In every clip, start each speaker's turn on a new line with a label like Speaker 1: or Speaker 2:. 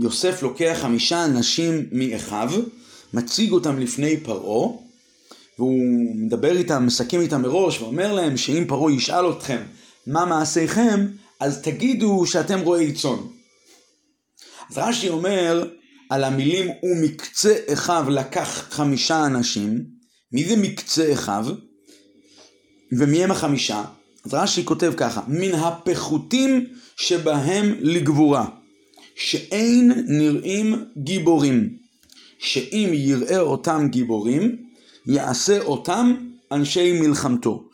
Speaker 1: יוסף לוקח חמישה אנשים מאחיו, מציג אותם לפני פרעה, והוא מדבר איתם, מסכם איתם מראש, ואומר להם שאם פרעה ישאל אתכם מה מעשיכם, אז תגידו שאתם רועי צאן. אז רש"י אומר על המילים ומקצה אחיו לקח חמישה אנשים, מי זה מקצה אחיו? ומי הם החמישה? אז רש"י כותב ככה, מן הפחותים שבהם לגבורה, שאין נראים גיבורים, שאם יראה אותם גיבורים, יעשה אותם אנשי מלחמתו.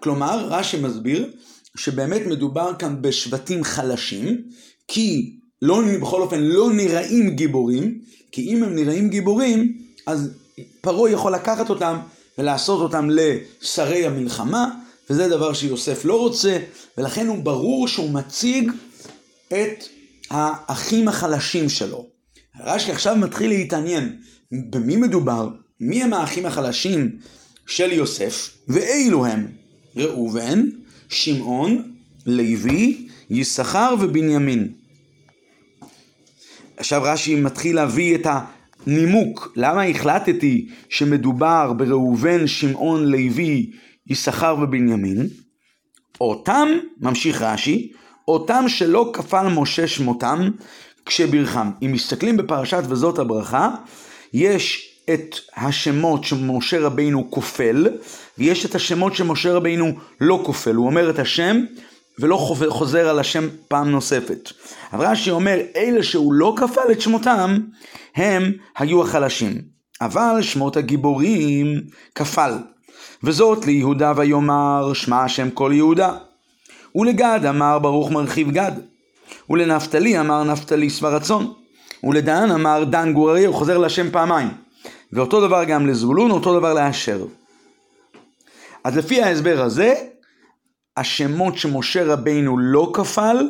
Speaker 1: כלומר, רש"י מסביר שבאמת מדובר כאן בשבטים חלשים, כי לא, בכל אופן לא נראים גיבורים, כי אם הם נראים גיבורים, אז פרעה יכול לקחת אותם ולעשות אותם לשרי המלחמה, וזה דבר שיוסף לא רוצה, ולכן הוא ברור שהוא מציג את האחים החלשים שלו. רש"י עכשיו מתחיל להתעניין במי מדובר, מי הם האחים החלשים של יוסף, ואילו הם ראובן, שמעון, לוי, יששכר ובנימין. עכשיו רש"י מתחיל להביא את הנימוק, למה החלטתי שמדובר בראובן, שמעון, לוי, יששכר ובנימין? אותם, ממשיך רש"י, אותם שלא כפל משה שמותם כשברכם. אם מסתכלים בפרשת וזאת הברכה, יש את השמות שמשה רבינו כופל, ויש את השמות שמשה רבינו לא כופל. הוא אומר את השם ולא חוזר על השם פעם נוספת. אבל רש"י אומר, אלה שהוא לא כפל את שמותם, הם היו החלשים. אבל שמות הגיבורים כפל. וזאת ליהודה ויאמר שמע השם כל יהודה. ולגד אמר ברוך מרחיב גד. ולנפתלי אמר נפתלי שבע רצון. ולדן אמר דן גור אריה, הוא חוזר לשם פעמיים. ואותו דבר גם לזבולון, אותו דבר לאשר. אז לפי ההסבר הזה, השמות שמשה רבינו לא כפל,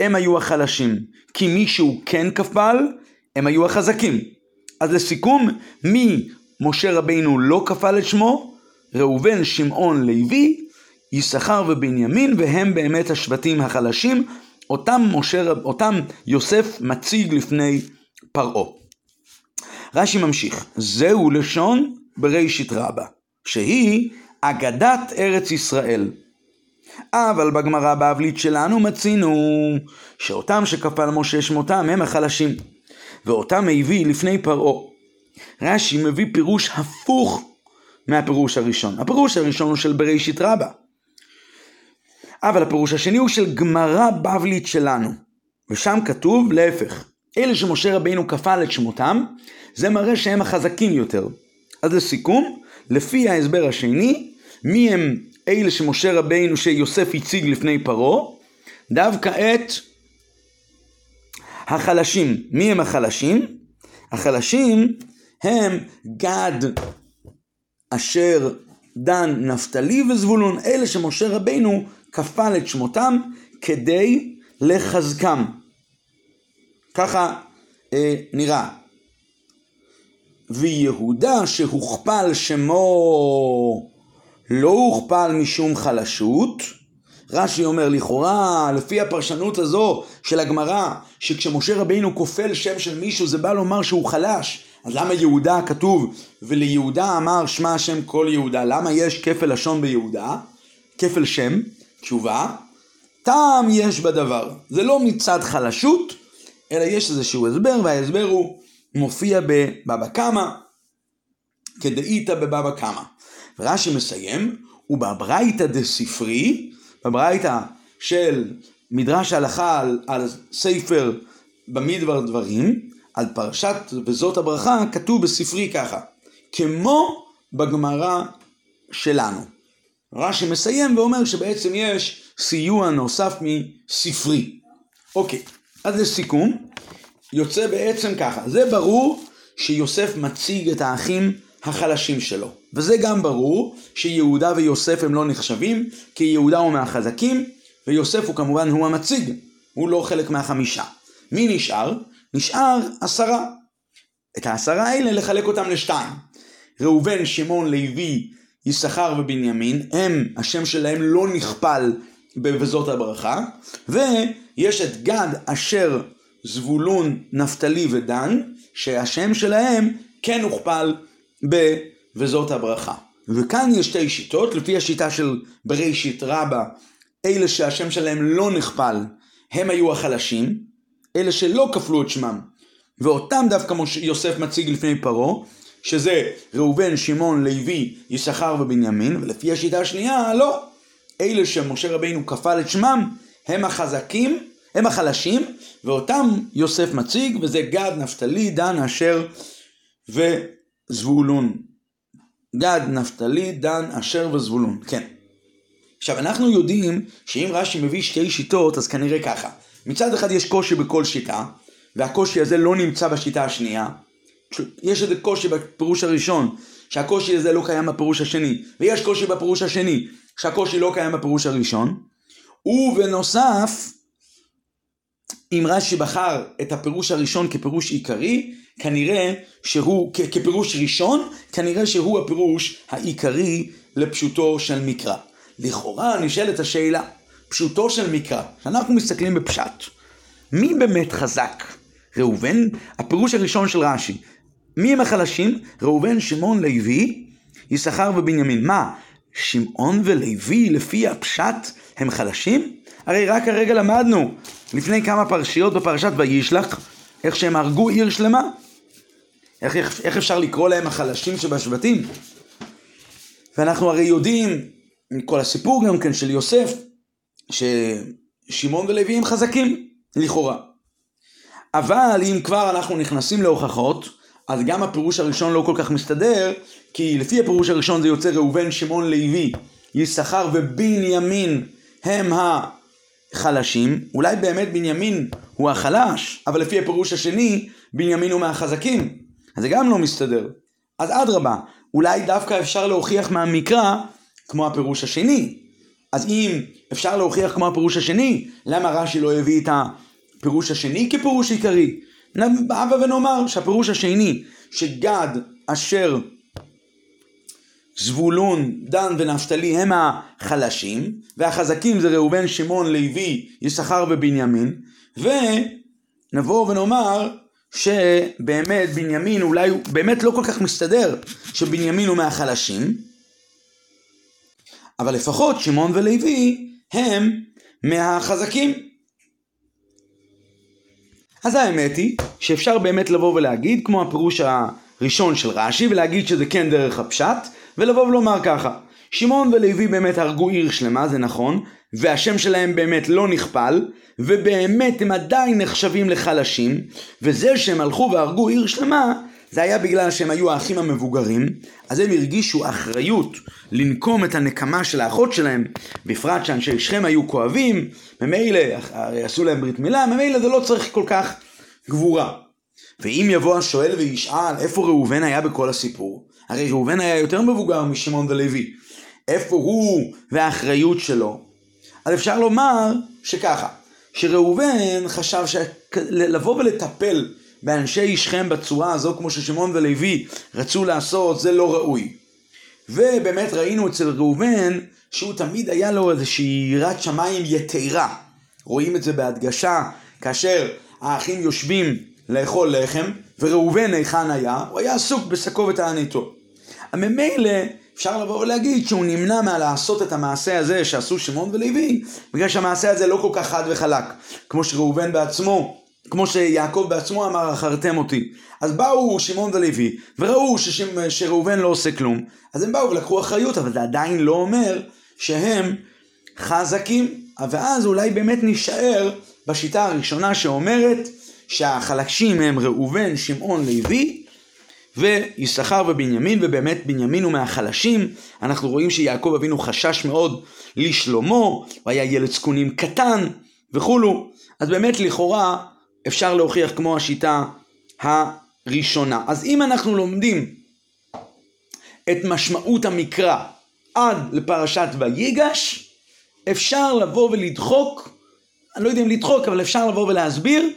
Speaker 1: הם היו החלשים. כי מי שהוא כן כפל, הם היו החזקים. אז לסיכום, מי משה רבינו לא כפל את שמו? ראובן, שמעון, לוי, יששכר ובנימין, והם באמת השבטים החלשים, אותם, משה, אותם יוסף מציג לפני פרעה. רש"י ממשיך, זהו לשון בראשית רבה, שהיא אגדת ארץ ישראל. אבל בגמרא הבבלית שלנו מצינו שאותם שכפל משה שמותם הם החלשים, ואותם הביא לפני פרעה. רש"י מביא פירוש הפוך מהפירוש הראשון. הפירוש הראשון הוא של בראשית רבה. אבל הפירוש השני הוא של גמרא בבלית שלנו, ושם כתוב להפך, אלה שמשה רבינו כפל את שמותם, זה מראה שהם החזקים יותר. אז לסיכום, לפי ההסבר השני, מי הם אלה שמשה רבינו, שיוסף הציג לפני פרעה? דווקא את החלשים. מי הם החלשים? החלשים הם גד, אשר, דן, נפתלי וזבולון, אלה שמשה רבינו כפל את שמותם כדי לחזקם. ככה אה, נראה. ויהודה שהוכפל שמו לא הוכפל משום חלשות, רש"י אומר לכאורה, לפי הפרשנות הזו של הגמרא, שכשמשה רבינו כופל שם של מישהו זה בא לומר שהוא חלש, אז למה יהודה כתוב וליהודה אמר שמע השם כל יהודה, למה יש כפל לשון ביהודה? כפל שם, תשובה, טעם יש בדבר, זה לא מצד חלשות, אלא יש איזשהו הסבר, וההסבר הוא מופיע בבבא קמא, כדאיתא בבבא קמא. ורש"י מסיים, ובברייתא דספרי, בברייתא של מדרש ההלכה על, על ספר במדבר דברים, על פרשת וזאת הברכה, כתוב בספרי ככה, כמו בגמרא שלנו. רש"י מסיים ואומר שבעצם יש סיוע נוסף מספרי. אוקיי, אז לסיכום, יוצא בעצם ככה, זה ברור שיוסף מציג את האחים החלשים שלו. וזה גם ברור שיהודה ויוסף הם לא נחשבים, כי יהודה הוא מהחזקים, ויוסף הוא כמובן הוא המציג, הוא לא חלק מהחמישה. מי נשאר? נשאר עשרה. את העשרה האלה לחלק אותם לשתיים. ראובן, שמעון, לוי, יששכר ובנימין, הם, השם שלהם לא נכפל ב"וזאת הברכה", ויש את גד, אשר זבולון, נפתלי ודן, שהשם שלהם כן הוכפל ב... וזאת הברכה. וכאן יש שתי שיטות, לפי השיטה של בראשית רבה, אלה שהשם שלהם לא נכפל, הם היו החלשים, אלה שלא כפלו את שמם, ואותם דווקא יוסף מציג לפני פרעה, שזה ראובן, שמעון, לוי, יששכר ובנימין, ולפי השיטה השנייה, לא. אלה שמשה רבינו כפל את שמם, הם החזקים, הם החלשים, ואותם יוסף מציג, וזה גד, נפתלי, דן, אשר וזבולון. גד, נפתלי, דן, אשר וזבולון. כן. עכשיו, אנחנו יודעים שאם רש"י מביא שתי שיטות, אז כנראה ככה. מצד אחד יש קושי בכל שיטה, והקושי הזה לא נמצא בשיטה השנייה. יש איזה קושי בפירוש הראשון, שהקושי הזה לא קיים בפירוש השני, ויש קושי בפירוש השני, שהקושי לא קיים בפירוש הראשון. ובנוסף, אם רש"י בחר את הפירוש הראשון כפירוש עיקרי, כנראה שהוא, כ- כפירוש ראשון, כנראה שהוא הפירוש העיקרי לפשוטו של מקרא. לכאורה נשאלת השאלה, פשוטו של מקרא, כשאנחנו מסתכלים בפשט, מי באמת חזק? ראובן, הפירוש הראשון של רש"י, מי הם החלשים? ראובן, שמעון, לוי, יששכר ובנימין. מה, שמעון ולוי לפי הפשט הם חלשים? הרי רק הרגע למדנו, לפני כמה פרשיות בפרשת וישלח, איך שהם הרגו עיר שלמה. איך, איך, איך אפשר לקרוא להם החלשים שבשבטים? ואנחנו הרי יודעים, מכל הסיפור גם כן של יוסף, ששמעון ולוי הם חזקים, לכאורה. אבל אם כבר אנחנו נכנסים להוכחות, אז גם הפירוש הראשון לא כל כך מסתדר, כי לפי הפירוש הראשון זה יוצא ראובן, שמעון, לוי, יששכר ובנימין הם החלשים. אולי באמת בנימין הוא החלש, אבל לפי הפירוש השני, בנימין הוא מהחזקים. אז זה גם לא מסתדר. אז אדרבה, אולי דווקא אפשר להוכיח מהמקרא כמו הפירוש השני. אז אם אפשר להוכיח כמו הפירוש השני, למה רש"י לא הביא את הפירוש השני כפירוש עיקרי? הבה ונאמר שהפירוש השני, שגד, אשר, זבולון, דן ונפתלי הם החלשים, והחזקים זה ראובן, שמעון, לוי, יששכר ובנימין, ונבוא ונאמר שבאמת בנימין אולי הוא באמת לא כל כך מסתדר שבנימין הוא מהחלשים, אבל לפחות שמעון ולוי הם מהחזקים. אז האמת היא שאפשר באמת לבוא ולהגיד, כמו הפירוש הראשון של רש"י, ולהגיד שזה כן דרך הפשט, ולבוא ולומר ככה, שמעון ולוי באמת הרגו עיר שלמה, זה נכון, והשם שלהם באמת לא נכפל, ובאמת הם עדיין נחשבים לחלשים, וזה שהם הלכו והרגו עיר שלמה, זה היה בגלל שהם היו האחים המבוגרים, אז הם הרגישו אחריות לנקום את הנקמה של האחות שלהם, בפרט שאנשי שכם היו כואבים, ממילא, הרי עשו להם ברית מילה, ממילא זה לא צריך כל כך גבורה. ואם יבוא השואל וישאל איפה ראובן היה בכל הסיפור, הרי ראובן היה יותר מבוגר משמעון ולוי, איפה הוא והאחריות שלו? אז אפשר לומר שככה, שראובן חשב שלבוא ולטפל באנשי שכם בצורה הזו כמו ששמעון ולוי רצו לעשות זה לא ראוי. ובאמת ראינו אצל ראובן שהוא תמיד היה לו איזושהי יראת שמיים יתרה. רואים את זה בהדגשה כאשר האחים יושבים לאכול לחם וראובן היכן היה? הוא היה עסוק בשקו ותעניתו. ממילא אפשר לבוא ולהגיד שהוא נמנע מהלעשות את המעשה הזה שעשו שמעון ולוי בגלל שהמעשה הזה לא כל כך חד וחלק כמו שראובן בעצמו כמו שיעקב בעצמו אמר, אחרתם אותי. אז באו שמעון ולוי, וראו שראובן לא עושה כלום, אז הם באו ולקחו אחריות, אבל זה עדיין לא אומר שהם חזקים. ואז אולי באמת נישאר בשיטה הראשונה שאומרת שהחלשים הם ראובן, שמעון, לוי, ויששכר ובנימין, ובאמת בנימין הוא מהחלשים. אנחנו רואים שיעקב אבינו חשש מאוד לשלומו, הוא היה ילד זקונים קטן וכולו. אז באמת לכאורה אפשר להוכיח כמו השיטה הראשונה. אז אם אנחנו לומדים את משמעות המקרא עד לפרשת ויגש, אפשר לבוא ולדחוק, אני לא יודע אם לדחוק, אבל אפשר לבוא ולהסביר,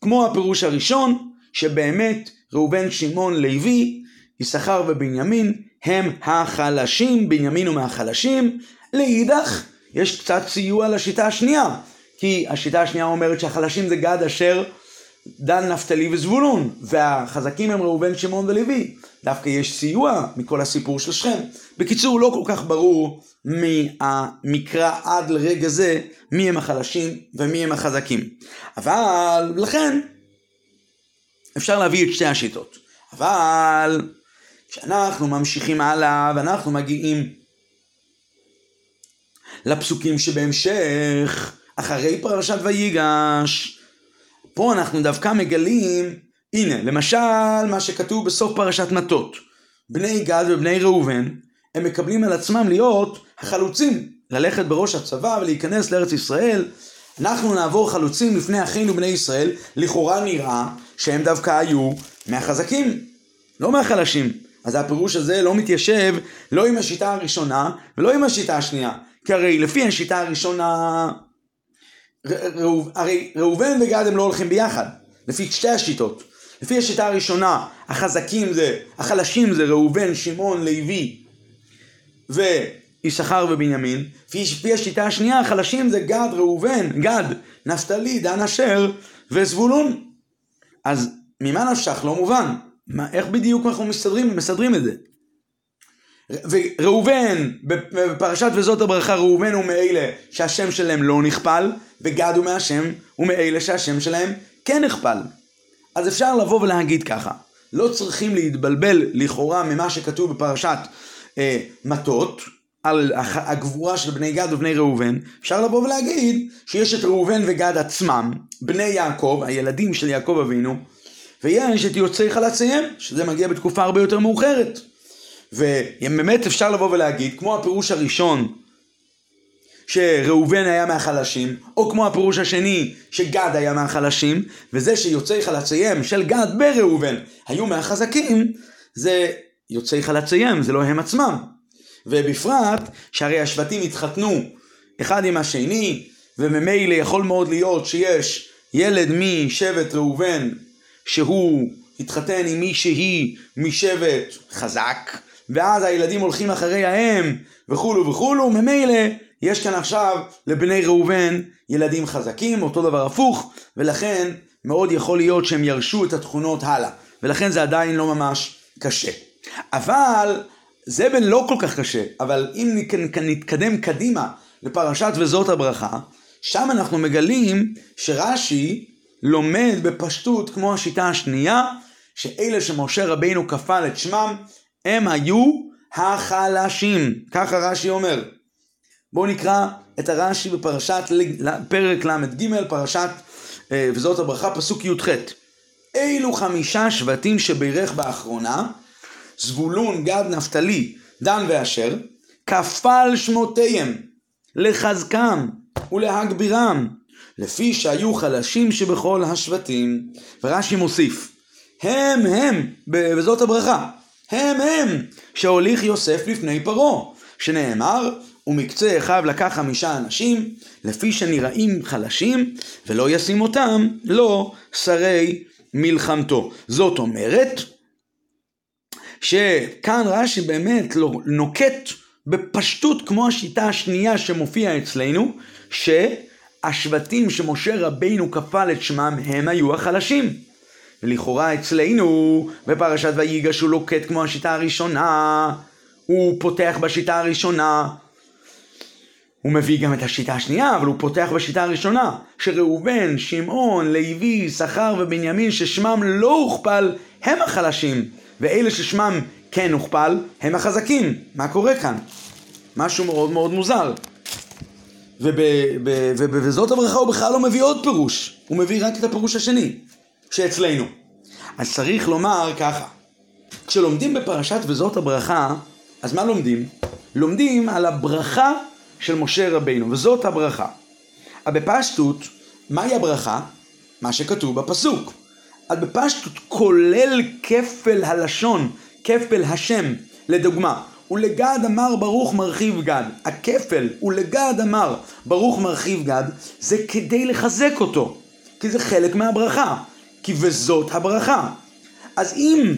Speaker 1: כמו הפירוש הראשון, שבאמת ראובן, שמעון, לוי, יששכר ובנימין הם החלשים, בנימין הוא מהחלשים. לאידך, יש קצת סיוע לשיטה השנייה, כי השיטה השנייה אומרת שהחלשים זה גד אשר דן, נפתלי וזבולון, והחזקים הם ראובן, שמעון ולוי. דווקא יש סיוע מכל הסיפור של שכם. בקיצור, לא כל כך ברור מהמקרא עד לרגע זה מי הם החלשים ומי הם החזקים. אבל לכן אפשר להביא את שתי השיטות. אבל כשאנחנו ממשיכים הלאה ואנחנו מגיעים לפסוקים שבהמשך, אחרי פרשת ויגש, פה אנחנו דווקא מגלים, הנה, למשל מה שכתוב בסוף פרשת מטות. בני גד ובני ראובן, הם מקבלים על עצמם להיות החלוצים, ללכת בראש הצבא ולהיכנס לארץ ישראל. אנחנו נעבור חלוצים לפני אחינו בני ישראל, לכאורה נראה שהם דווקא היו מהחזקים, לא מהחלשים. אז הפירוש הזה לא מתיישב לא עם השיטה הראשונה ולא עם השיטה השנייה. כי הרי לפי השיטה הראשונה, הרי ראובן וגד הם לא הולכים ביחד, לפי שתי השיטות. לפי השיטה הראשונה, החזקים זה, החלשים זה ראובן, שמעון, לוי ויששכר ובנימין. לפי השיטה השנייה, החלשים זה גד, ראובן, גד, נפתלי, דן אשר וזבולון. אז ממה נפשך? לא מובן. מה, איך בדיוק אנחנו מסתדרים, מסדרים את זה? וראובן, בפרשת וזאת הברכה, ראובן הוא מאלה שהשם שלהם לא נכפל, וגד הוא מהשם, הוא מאלה שהשם שלהם כן נכפל. אז אפשר לבוא ולהגיד ככה, לא צריכים להתבלבל לכאורה ממה שכתוב בפרשת אה, מטות, על הגבורה של בני גד ובני ראובן, אפשר לבוא ולהגיד שיש את ראובן וגד עצמם, בני יעקב, הילדים של יעקב אבינו, ויש את יוצאי חלציהם, שזה מגיע בתקופה הרבה יותר מאוחרת. ובאמת אפשר לבוא ולהגיד, כמו הפירוש הראשון, שראובן היה מהחלשים, או כמו הפירוש השני, שגד היה מהחלשים, וזה שיוצאי חלציהם של גד בראובן היו מהחזקים, זה יוצאי חלציהם, זה לא הם עצמם. ובפרט, שהרי השבטים התחתנו אחד עם השני, וממילא יכול מאוד להיות שיש ילד משבט ראובן שהוא התחתן עם מישהי משבט חזק, ואז הילדים הולכים אחרי האם, וכולו וכולו, ממילא יש כאן עכשיו לבני ראובן ילדים חזקים, אותו דבר הפוך, ולכן מאוד יכול להיות שהם ירשו את התכונות הלאה, ולכן זה עדיין לא ממש קשה. אבל זה לא כל כך קשה, אבל אם נתקדם קדימה לפרשת וזאת הברכה, שם אנחנו מגלים שרש"י לומד בפשטות כמו השיטה השנייה, שאלה שמשה רבינו כפל את שמם, הם היו החלשים. ככה רש"י אומר. בואו נקרא את הרש"י בפרשת, פרק ל"ג, פרשת אה, וזאת הברכה, פסוק י"ח. אילו חמישה שבטים שבירך באחרונה, זבולון, גד, נפתלי, דן ואשר, כפל שמותיהם, לחזקם ולהגבירם, לפי שהיו חלשים שבכל השבטים. ורש"י מוסיף, הם הם, וזאת הברכה, הם הם שהוליך יוסף לפני פרעה, שנאמר, ומקצה אחיו לקח חמישה אנשים, לפי שנראים חלשים, ולא ישים אותם, לא שרי מלחמתו. זאת אומרת, שכאן רש"י באמת לא, נוקט בפשטות כמו השיטה השנייה שמופיעה אצלנו, שהשבטים שמשה רבינו כפל את שמם הם היו החלשים. ולכאורה אצלנו בפרשת ויגש הוא לוקט כמו השיטה הראשונה, הוא פותח בשיטה הראשונה, הוא מביא גם את השיטה השנייה, אבל הוא פותח בשיטה הראשונה, שראובן, שמעון, לוי, שכר ובנימין ששמם לא הוכפל, הם החלשים, ואלה ששמם כן הוכפל, הם החזקים. מה קורה כאן? משהו מאוד מאוד מוזר. ובזאת הברכה הוא בכלל לא מביא עוד פירוש, הוא מביא רק את הפירוש השני. שאצלנו. אז צריך לומר ככה, כשלומדים בפרשת וזאת הברכה, אז מה לומדים? לומדים על הברכה של משה רבינו, וזאת הברכה. אבל בפשטות, מהי הברכה? מה שכתוב בפסוק. אז בפשטות כולל כפל הלשון, כפל השם, לדוגמה, ולגד אמר ברוך מרחיב גד. הכפל ולגד אמר ברוך מרחיב גד, זה כדי לחזק אותו, כי זה חלק מהברכה. כי וזאת הברכה. אז אם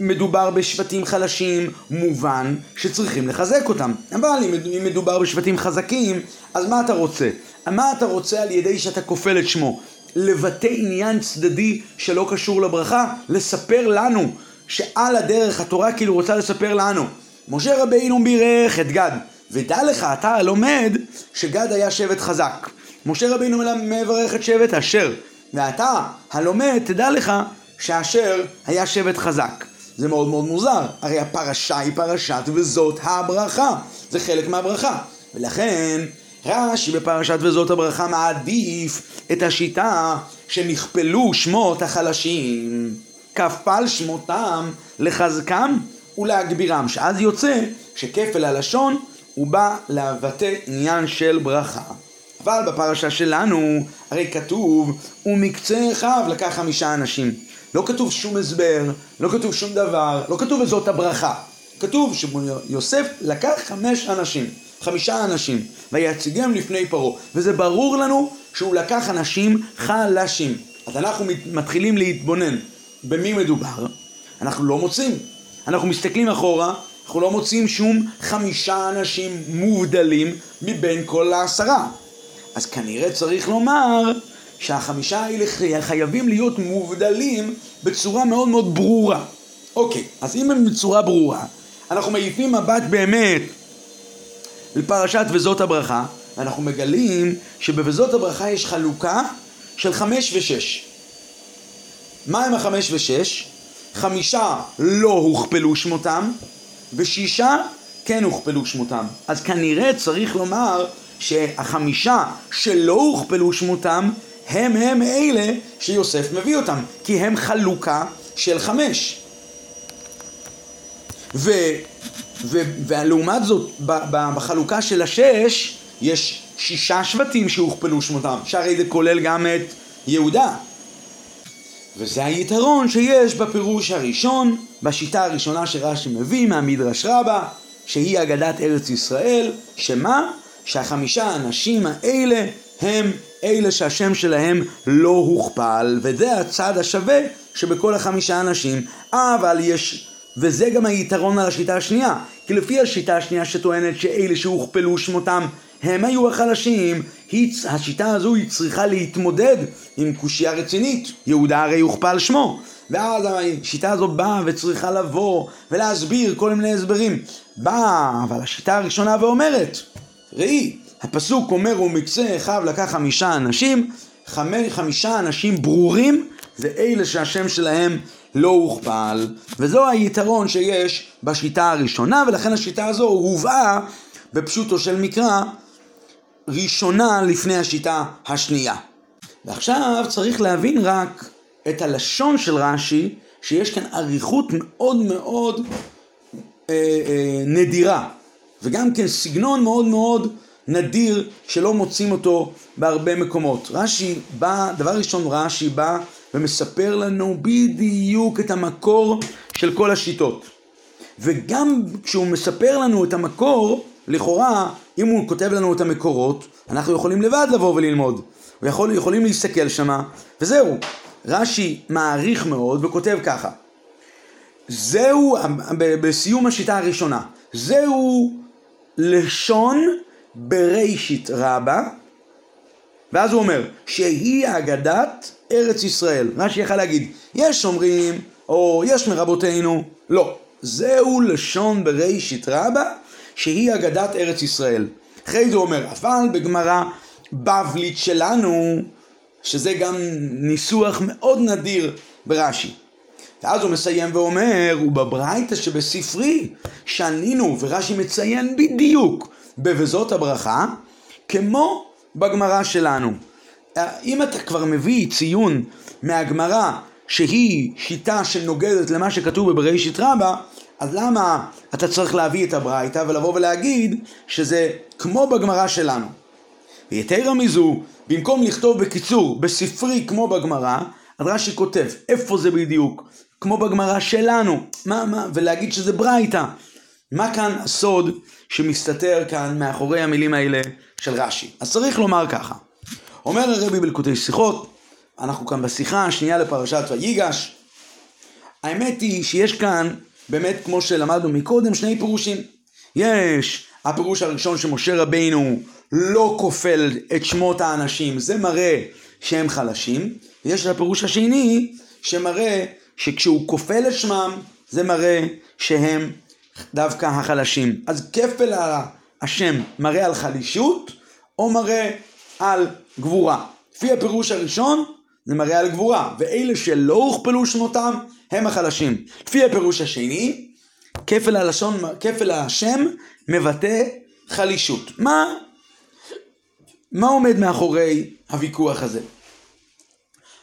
Speaker 1: מדובר בשבטים חלשים, מובן שצריכים לחזק אותם. אבל אם מדובר בשבטים חזקים, אז מה אתה רוצה? מה אתה רוצה על ידי שאתה כופל את שמו? לבטא עניין צדדי שלא קשור לברכה, לספר לנו שעל הדרך התורה כאילו רוצה לספר לנו. משה רבינו בירך את גד, ודע לך, אתה הלומד, שגד היה שבט חזק. משה רבינו מברך את שבט אשר, ואתה הלומד, תדע לך שאשר היה שבט חזק. זה מאוד מאוד מוזר, הרי הפרשה היא פרשת וזאת הברכה, זה חלק מהברכה. ולכן רש"י בפרשת וזאת הברכה מעדיף את השיטה שנכפלו שמות החלשים, כפל שמותם לחזקם ולהגבירם, שאז יוצא שכפל הלשון הוא בא לבטא עניין של ברכה. אבל בפרשה שלנו הרי כתוב ומקצה אחיו לקח חמישה אנשים. לא כתוב שום הסבר, לא כתוב שום דבר, לא כתוב וזאת הברכה. כתוב שיוסף לקח חמש אנשים, חמישה אנשים, ויציגם לפני פרעה. וזה ברור לנו שהוא לקח אנשים חלשים. אז אנחנו מתחילים להתבונן במי מדובר, אנחנו לא מוצאים. אנחנו מסתכלים אחורה, אנחנו לא מוצאים שום חמישה אנשים מובדלים מבין כל העשרה. אז כנראה צריך לומר שהחמישה האלה חייבים להיות מובדלים בצורה מאוד מאוד ברורה. אוקיי, אז אם הם בצורה ברורה, אנחנו מעיפים מבט באמת לפרשת וזאת הברכה, ואנחנו מגלים שבבזאת הברכה יש חלוקה של חמש ושש. מה הם החמש ושש? חמישה לא הוכפלו שמותם, ושישה כן הוכפלו שמותם. אז כנראה צריך לומר שהחמישה שלא הוכפלו שמותם הם הם אלה שיוסף מביא אותם, כי הם חלוקה של חמש. ו, ו, ולעומת זאת, ב, ב, בחלוקה של השש, יש שישה שבטים שהוכפלו שמותם, שהרי זה כולל גם את יהודה. וזה היתרון שיש בפירוש הראשון, בשיטה הראשונה שרש"י מביא מהמדרש רבה, שהיא אגדת ארץ ישראל, שמה? שהחמישה האנשים האלה הם אלה שהשם שלהם לא הוכפל, וזה הצד השווה שבכל החמישה אנשים, אבל יש, וזה גם היתרון על השיטה השנייה, כי לפי השיטה השנייה שטוענת שאלה שהוכפלו שמותם הם היו החלשים, השיטה הזו היא צריכה להתמודד עם קושייה רצינית, יהודה הרי הוכפל שמו, ואז השיטה הזו באה וצריכה לבוא ולהסביר כל מיני הסברים. באה, אבל השיטה הראשונה ואומרת, ראי, הפסוק אומר ומקצה אחיו לקח חמישה אנשים, חמי, חמישה אנשים ברורים זה אלה שהשם שלהם לא הוכפל, וזו היתרון שיש בשיטה הראשונה, ולכן השיטה הזו הובאה בפשוטו של מקרא ראשונה לפני השיטה השנייה. ועכשיו צריך להבין רק את הלשון של רש"י, שיש כאן אריכות מאוד מאוד אה, אה, נדירה, וגם כן סגנון מאוד מאוד נדיר שלא מוצאים אותו בהרבה מקומות. רש"י בא, דבר ראשון רש"י בא ומספר לנו בדיוק את המקור של כל השיטות. וגם כשהוא מספר לנו את המקור, לכאורה, אם הוא כותב לנו את המקורות, אנחנו יכולים לבד לבוא וללמוד. ויכול, יכולים להסתכל שמה, וזהו. רש"י מעריך מאוד וכותב ככה: זהו, בסיום השיטה הראשונה, זהו לשון בראשית רבה, ואז הוא אומר, שהיא אגדת ארץ ישראל. רש"י יכל להגיד, יש אומרים, או יש מרבותינו, לא. זהו לשון בראשית רבה, שהיא אגדת ארץ ישראל. אחרי זה הוא אומר, אבל בגמרא בבלית שלנו, שזה גם ניסוח מאוד נדיר ברש"י. ואז הוא מסיים ואומר, ובברייתא שבספרי שנינו, ורש"י מציין בדיוק בבזות הברכה, כמו בגמרא שלנו. אם אתה כבר מביא ציון מהגמרא שהיא שיטה שנוגדת למה שכתוב בבראשית רבה, אז למה אתה צריך להביא את הברייתא ולבוא ולהגיד שזה כמו בגמרא שלנו? ויתרה מזו, במקום לכתוב בקיצור בספרי כמו בגמרא, אז רש"י כותב איפה זה בדיוק, כמו בגמרא שלנו, מה, מה, ולהגיד שזה ברייתא. מה כאן הסוד שמסתתר כאן מאחורי המילים האלה של רש"י? אז צריך לומר ככה, אומר הרבי בלקוטי שיחות, אנחנו כאן בשיחה השנייה לפרשת ויגש, האמת היא שיש כאן, באמת כמו שלמדנו מקודם, שני פירושים. יש הפירוש הראשון שמשה רבינו לא כופל את שמות האנשים, זה מראה שהם חלשים, ויש הפירוש השני שמראה שכשהוא כופל את שמם זה מראה שהם דווקא החלשים. אז כפל השם מראה על חלישות או מראה על גבורה. לפי הפירוש הראשון זה מראה על גבורה, ואלה שלא הוכפלו שמותם הם החלשים. לפי הפירוש השני, כפל הלשון, כפל השם מבטא חלישות. מה, מה עומד מאחורי הוויכוח הזה?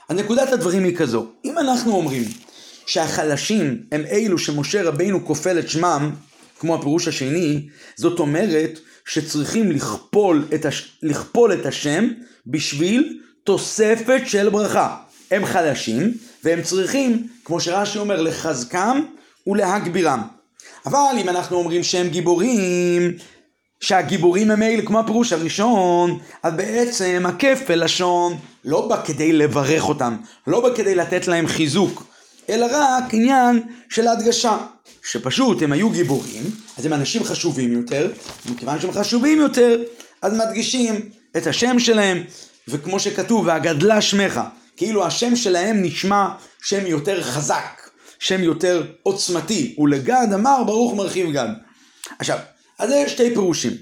Speaker 1: הנקודת הדברים היא כזו, אם אנחנו אומרים שהחלשים הם אלו שמשה רבינו כופל את שמם, כמו הפירוש השני, זאת אומרת שצריכים לכפול את, הש... לכפול את השם בשביל תוספת של ברכה. הם חלשים והם צריכים, כמו שרש"י אומר, לחזקם ולהגבירם. אבל אם אנחנו אומרים שהם גיבורים, שהגיבורים הם אלה, כמו הפירוש הראשון, אז בעצם הכפל לשון לא בא כדי לברך אותם, לא בא כדי לתת להם חיזוק, אלא רק עניין של הדגשה. שפשוט הם היו גיבורים, אז הם אנשים חשובים יותר, ומכיוון שהם חשובים יותר, אז מדגישים את השם שלהם, וכמו שכתוב, והגדלה שמך, כאילו השם שלהם נשמע שם יותר חזק, שם יותר עוצמתי, ולגד אמר ברוך מרחיב גד. עכשיו, אז יש שתי פירושים.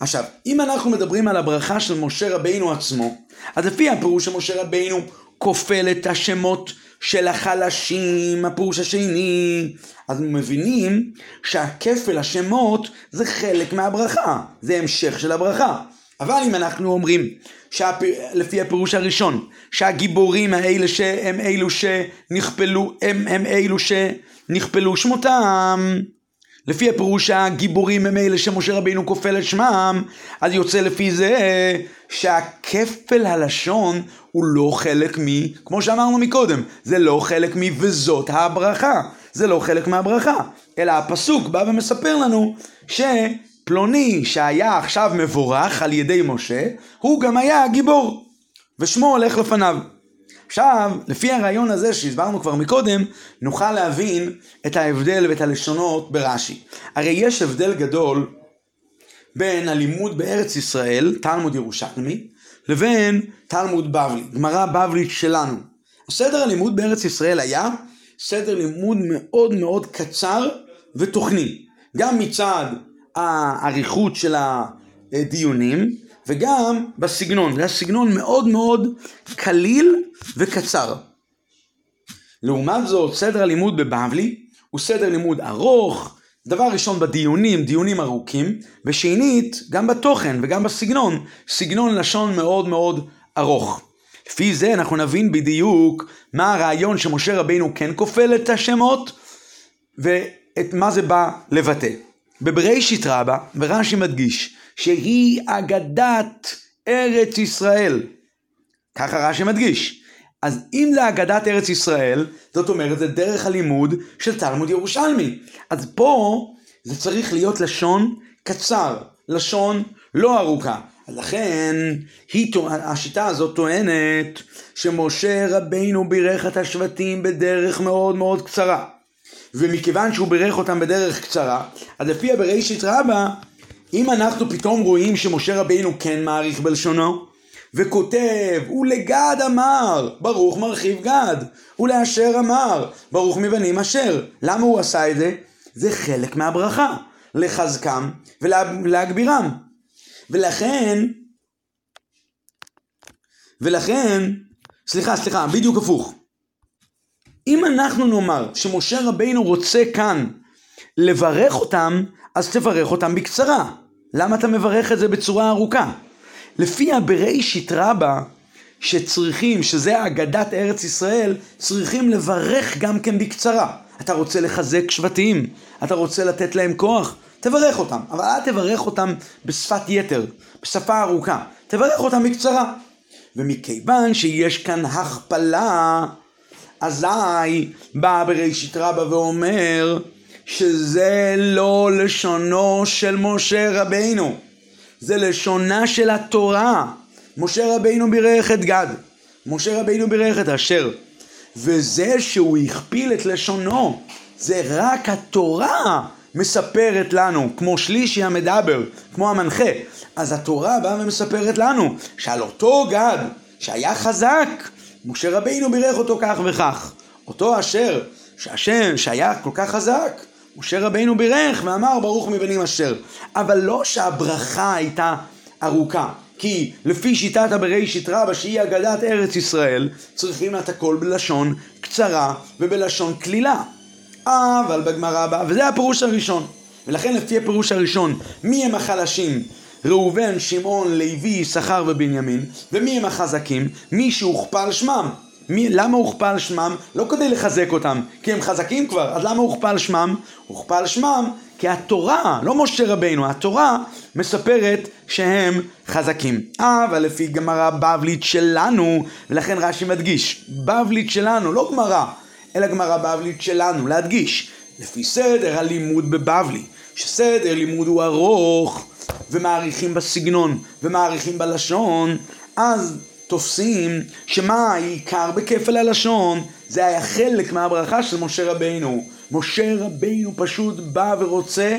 Speaker 1: עכשיו, אם אנחנו מדברים על הברכה של משה רבינו עצמו, אז לפי הפירוש של משה רבינו כופל את השמות של החלשים, הפירוש השני, אז מבינים שהכפל השמות זה חלק מהברכה, זה המשך של הברכה. אבל אם אנחנו אומרים, שהפ... לפי הפירוש הראשון, שהגיבורים האלה שהם אלו שנכפלו, הם, הם אלו שנכפלו שמותם, לפי הפירוש שהגיבורים הם אלה שמשה רבינו כופל את שמם, אז יוצא לפי זה שהכפל הלשון הוא לא חלק מ... כמו שאמרנו מקודם, זה לא חלק מ... וזאת הברכה. זה לא חלק מהברכה. אלא הפסוק בא ומספר לנו שפלוני שהיה עכשיו מבורך על ידי משה, הוא גם היה הגיבור. ושמו הולך לפניו. עכשיו, לפי הרעיון הזה שהסברנו כבר מקודם, נוכל להבין את ההבדל ואת הלשונות ברש"י. הרי יש הבדל גדול בין הלימוד בארץ ישראל, תלמוד ירושלמי, לבין תלמוד בבלי, גמרא בבלית שלנו. סדר הלימוד בארץ ישראל היה סדר לימוד מאוד מאוד קצר ותוכני. גם מצד האריכות של הדיונים, וגם בסגנון. זה היה סגנון מאוד מאוד קליל וקצר. לעומת זאת, סדר הלימוד בבבלי הוא סדר לימוד ארוך, דבר ראשון בדיונים, דיונים ארוכים, ושנית, גם בתוכן וגם בסגנון, סגנון לשון מאוד מאוד ארוך. לפי זה אנחנו נבין בדיוק מה הרעיון שמשה רבינו כן כופל את השמות, ואת מה זה בא לבטא. בבראשית רבה, ורש"י מדגיש, שהיא אגדת ארץ ישראל. ככה רש"י מדגיש. אז אם זה אגדת ארץ ישראל, זאת אומרת זה דרך הלימוד של תלמוד ירושלמי. אז פה זה צריך להיות לשון קצר, לשון לא ארוכה. לכן היא, השיטה הזאת טוענת שמשה רבינו בירך את השבטים בדרך מאוד מאוד קצרה. ומכיוון שהוא בירך אותם בדרך קצרה, אז לפי הבראשית רבה, אם אנחנו פתאום רואים שמשה רבינו כן מעריך בלשונו, וכותב, ולגד אמר, ברוך מרחיב גד, ולאשר אמר, ברוך מבנים אשר. למה הוא עשה את זה? זה חלק מהברכה, לחזקם ולהגבירם. ולכן, ולכן, סליחה, סליחה, בדיוק הפוך. אם אנחנו נאמר שמשה רבינו רוצה כאן לברך אותם, אז תברך אותם בקצרה. למה אתה מברך את זה בצורה ארוכה? לפי הבראשית רבה, שצריכים, שזה אגדת ארץ ישראל, צריכים לברך גם כן בקצרה. אתה רוצה לחזק שבטים, אתה רוצה לתת להם כוח, תברך אותם, אבל אל תברך אותם בשפת יתר, בשפה ארוכה, תברך אותם בקצרה. ומכיוון שיש כאן הכפלה, אזי בא בראשית רבה ואומר שזה לא לשונו של משה רבינו, זה לשונה של התורה. משה רבינו בירך את גד, משה רבינו בירך את אשר, וזה שהוא הכפיל את לשונו, זה רק התורה מספרת לנו, כמו שלישי המדבר, כמו המנחה. אז התורה באה ומספרת לנו שעל אותו גד שהיה חזק, משה רבינו בירך אותו כך וכך. אותו אשר, שהשם, שהיה כל כך חזק, משה רבינו בירך ואמר ברוך מבנים אשר. אבל לא שהברכה הייתה ארוכה. כי לפי שיטת הבראשית רבה שהיא אגדת ארץ ישראל, צריכים את הכל בלשון קצרה ובלשון קלילה. אבל בגמרא הבאה, וזה הפירוש הראשון. ולכן לפי הפירוש הראשון, מי הם החלשים? ראובן, שמעון, לוי, יששכר ובנימין. ומי הם החזקים? מי שהוכפל שמם. מי, למה הוכפל שמם? לא כדי לחזק אותם, כי הם חזקים כבר, אז למה הוכפל שמם? הוכפל שמם כי התורה, לא משה רבינו, התורה מספרת שהם חזקים. אבל לפי גמרא בבלית שלנו, ולכן רש"י מדגיש, בבלית שלנו, לא גמרא, אלא גמרא בבלית שלנו, להדגיש, לפי סדר הלימוד בבבלי, שסדר לימוד הוא ארוך, ומעריכים בסגנון, ומעריכים בלשון, אז תופסים שמה העיקר בכפל הלשון זה היה חלק מהברכה של משה רבינו. משה רבינו פשוט בא ורוצה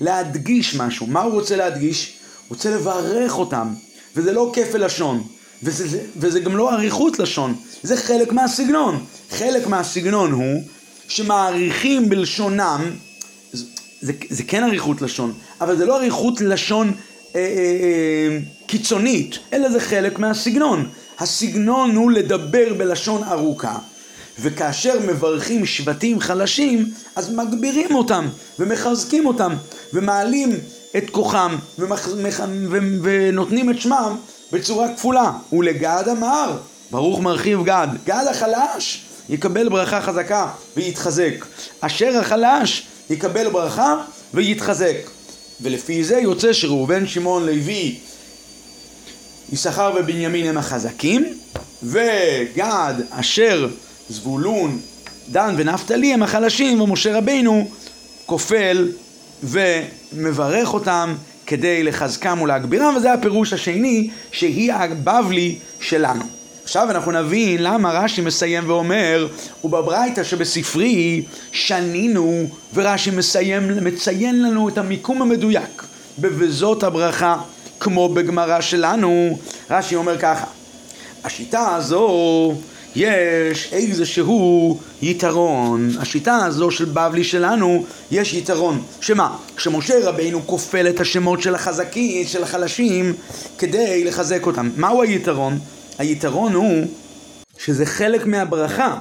Speaker 1: להדגיש משהו. מה הוא רוצה להדגיש? הוא רוצה לברך אותם. וזה לא כפל לשון. וזה, וזה גם לא אריכות לשון. זה חלק מהסגנון. חלק מהסגנון הוא שמעריכים בלשונם, זה, זה, זה כן אריכות לשון, אבל זה לא אריכות לשון אה, אה, אה, קיצונית, אלא זה חלק מהסגנון. הסגנון הוא לדבר בלשון ארוכה, וכאשר מברכים שבטים חלשים, אז מגבירים אותם, ומחזקים אותם, ומעלים את כוחם, ומח... ומח... ו... ונותנים את שמם בצורה כפולה. ולגד אמר, ברוך מרחיב גד, גד החלש יקבל ברכה חזקה ויתחזק. אשר החלש יקבל ברכה ויתחזק. ולפי זה יוצא שראובן, שמעון, לוי, יששכר ובנימין הם החזקים, וגד, אשר, זבולון, דן ונפתלי הם החלשים, ומשה רבינו כופל ומברך אותם כדי לחזקם ולהגבירם, וזה הפירוש השני, שהיא הבבלי שלנו. עכשיו אנחנו נבין למה רש"י מסיים ואומר, ובברייתא שבספרי שנינו, ורש"י מסיים, מציין לנו את המיקום המדויק, ב"וזאת הברכה", כמו בגמרא שלנו, רש"י אומר ככה, השיטה הזו יש איזשהו יתרון. השיטה הזו של בבלי שלנו, יש יתרון. שמה? כשמשה רבינו כופל את השמות של החזקים, של החלשים, כדי לחזק אותם. מהו היתרון? היתרון הוא שזה חלק מהברכה,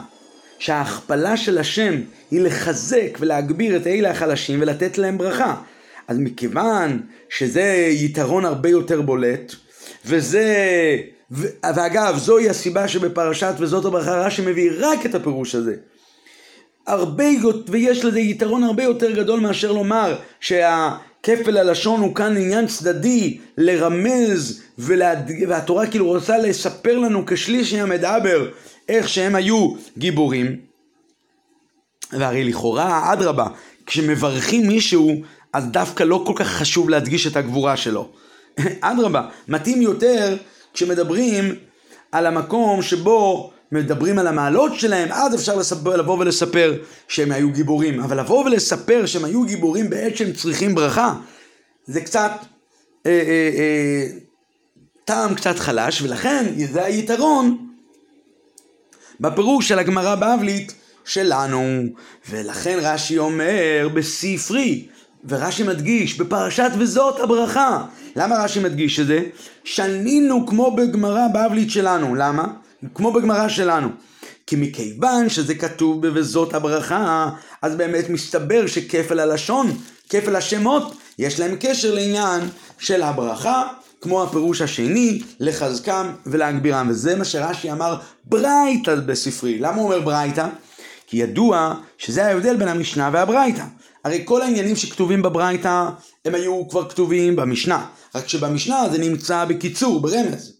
Speaker 1: שההכפלה של השם היא לחזק ולהגביר את אלה החלשים ולתת להם ברכה. אז מכיוון שזה יתרון הרבה יותר בולט, וזה... ואגב, זוהי הסיבה שבפרשת וזאת הברכה רש"י מביא רק את הפירוש הזה. הרבה, ויש לזה יתרון הרבה יותר גדול מאשר לומר שה... כפל הלשון הוא כאן עניין צדדי לרמז ולהד... והתורה כאילו רוצה לספר לנו כשליש המדבר איך שהם היו גיבורים. והרי לכאורה אדרבה כשמברכים מישהו אז דווקא לא כל כך חשוב להדגיש את הגבורה שלו. אדרבה מתאים יותר כשמדברים על המקום שבו מדברים על המעלות שלהם, אז אפשר לספר, לבוא ולספר שהם היו גיבורים. אבל לבוא ולספר שהם היו גיבורים בעת שהם צריכים ברכה, זה קצת אה, אה, אה, טעם קצת חלש, ולכן זה היתרון בפירוש של הגמרא בבלית שלנו. ולכן רש"י אומר בספרי, ורש"י מדגיש בפרשת וזאת הברכה. למה רש"י מדגיש את זה? שנינו כמו בגמרא בבלית שלנו. למה? כמו בגמרא שלנו. כי מכיוון שזה כתוב ב"וזאת הברכה", אז באמת מסתבר שכפל הלשון, כפל השמות, יש להם קשר לעניין של הברכה, כמו הפירוש השני, לחזקם ולהגבירם. וזה מה שרש"י אמר ברייתא בספרי. למה הוא אומר ברייתא? כי ידוע שזה ההבדל בין המשנה והברייתא. הרי כל העניינים שכתובים בברייתא, הם היו כבר כתובים במשנה. רק שבמשנה זה נמצא בקיצור, ברמז.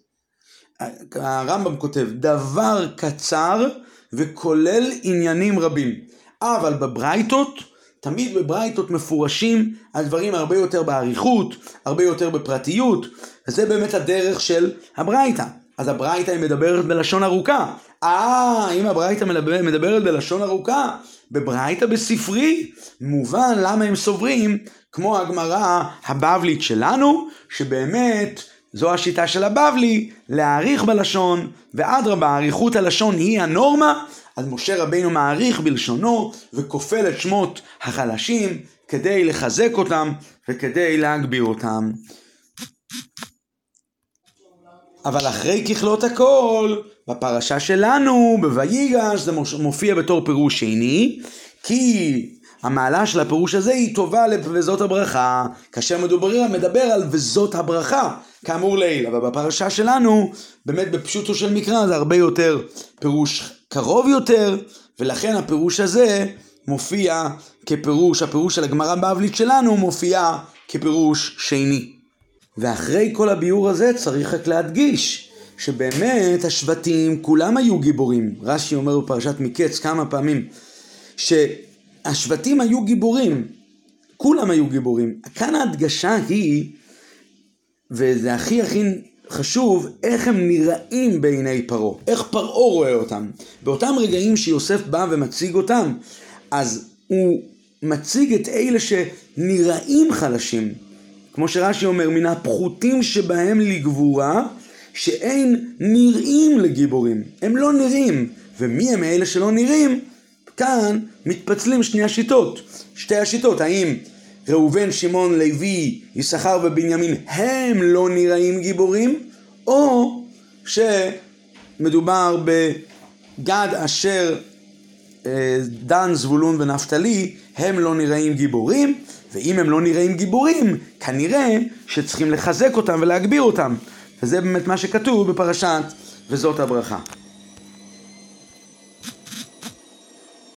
Speaker 1: הרמב"ם כותב, דבר קצר וכולל עניינים רבים. אבל בברייתות, תמיד בברייתות מפורשים הדברים הרבה יותר באריכות, הרבה יותר בפרטיות, וזה באמת הדרך של הברייתא. אז הברייתא היא מדברת בלשון ארוכה. אה, אם הברייתא מדבר, מדברת בלשון ארוכה, בברייתא בספרי, מובן למה הם סוברים, כמו הגמרא הבבלית שלנו, שבאמת זו השיטה של הבבלי, להעריך בלשון, ואדרבה, אריכות הלשון היא הנורמה, אז משה רבינו מעריך בלשונו, וכופל את שמות החלשים, כדי לחזק אותם, וכדי להגביר אותם. אבל אחרי ככלות הכל, בפרשה שלנו, בויגש, זה מופיע בתור פירוש שני, כי המעלה של הפירוש הזה היא טובה ל"וזאת הברכה", כאשר מדובר, מדבר על "וזאת הברכה", כאמור לעיל. אבל בפרשה שלנו, באמת בפשוטו של מקרא זה הרבה יותר פירוש קרוב יותר, ולכן הפירוש הזה מופיע כפירוש, הפירוש של הגמרא בבלית שלנו מופיע כפירוש שני. ואחרי כל הביאור הזה צריך רק להדגיש שבאמת השבטים כולם היו גיבורים. רש"י אומר בפרשת מקץ כמה פעמים שהשבטים היו גיבורים, כולם היו גיבורים. כאן ההדגשה היא, וזה הכי הכי חשוב, איך הם נראים בעיני פרעה, איך פרעה רואה אותם. באותם רגעים שיוסף בא ומציג אותם, אז הוא מציג את אלה שנראים חלשים. כמו שרש"י אומר, מן הפחותים שבהם לגבורה, שאין נראים לגיבורים. הם לא נראים. ומי הם אלה שלא נראים? כאן מתפצלים שני השיטות. שתי השיטות, האם ראובן, שמעון, לוי, יששכר ובנימין הם לא נראים גיבורים, או שמדובר בגד אשר אה, דן, זבולון ונפתלי, הם לא נראים גיבורים, ואם הם לא נראים גיבורים, כנראה שצריכים לחזק אותם ולהגביר אותם. וזה באמת מה שכתוב בפרשת וזאת הברכה.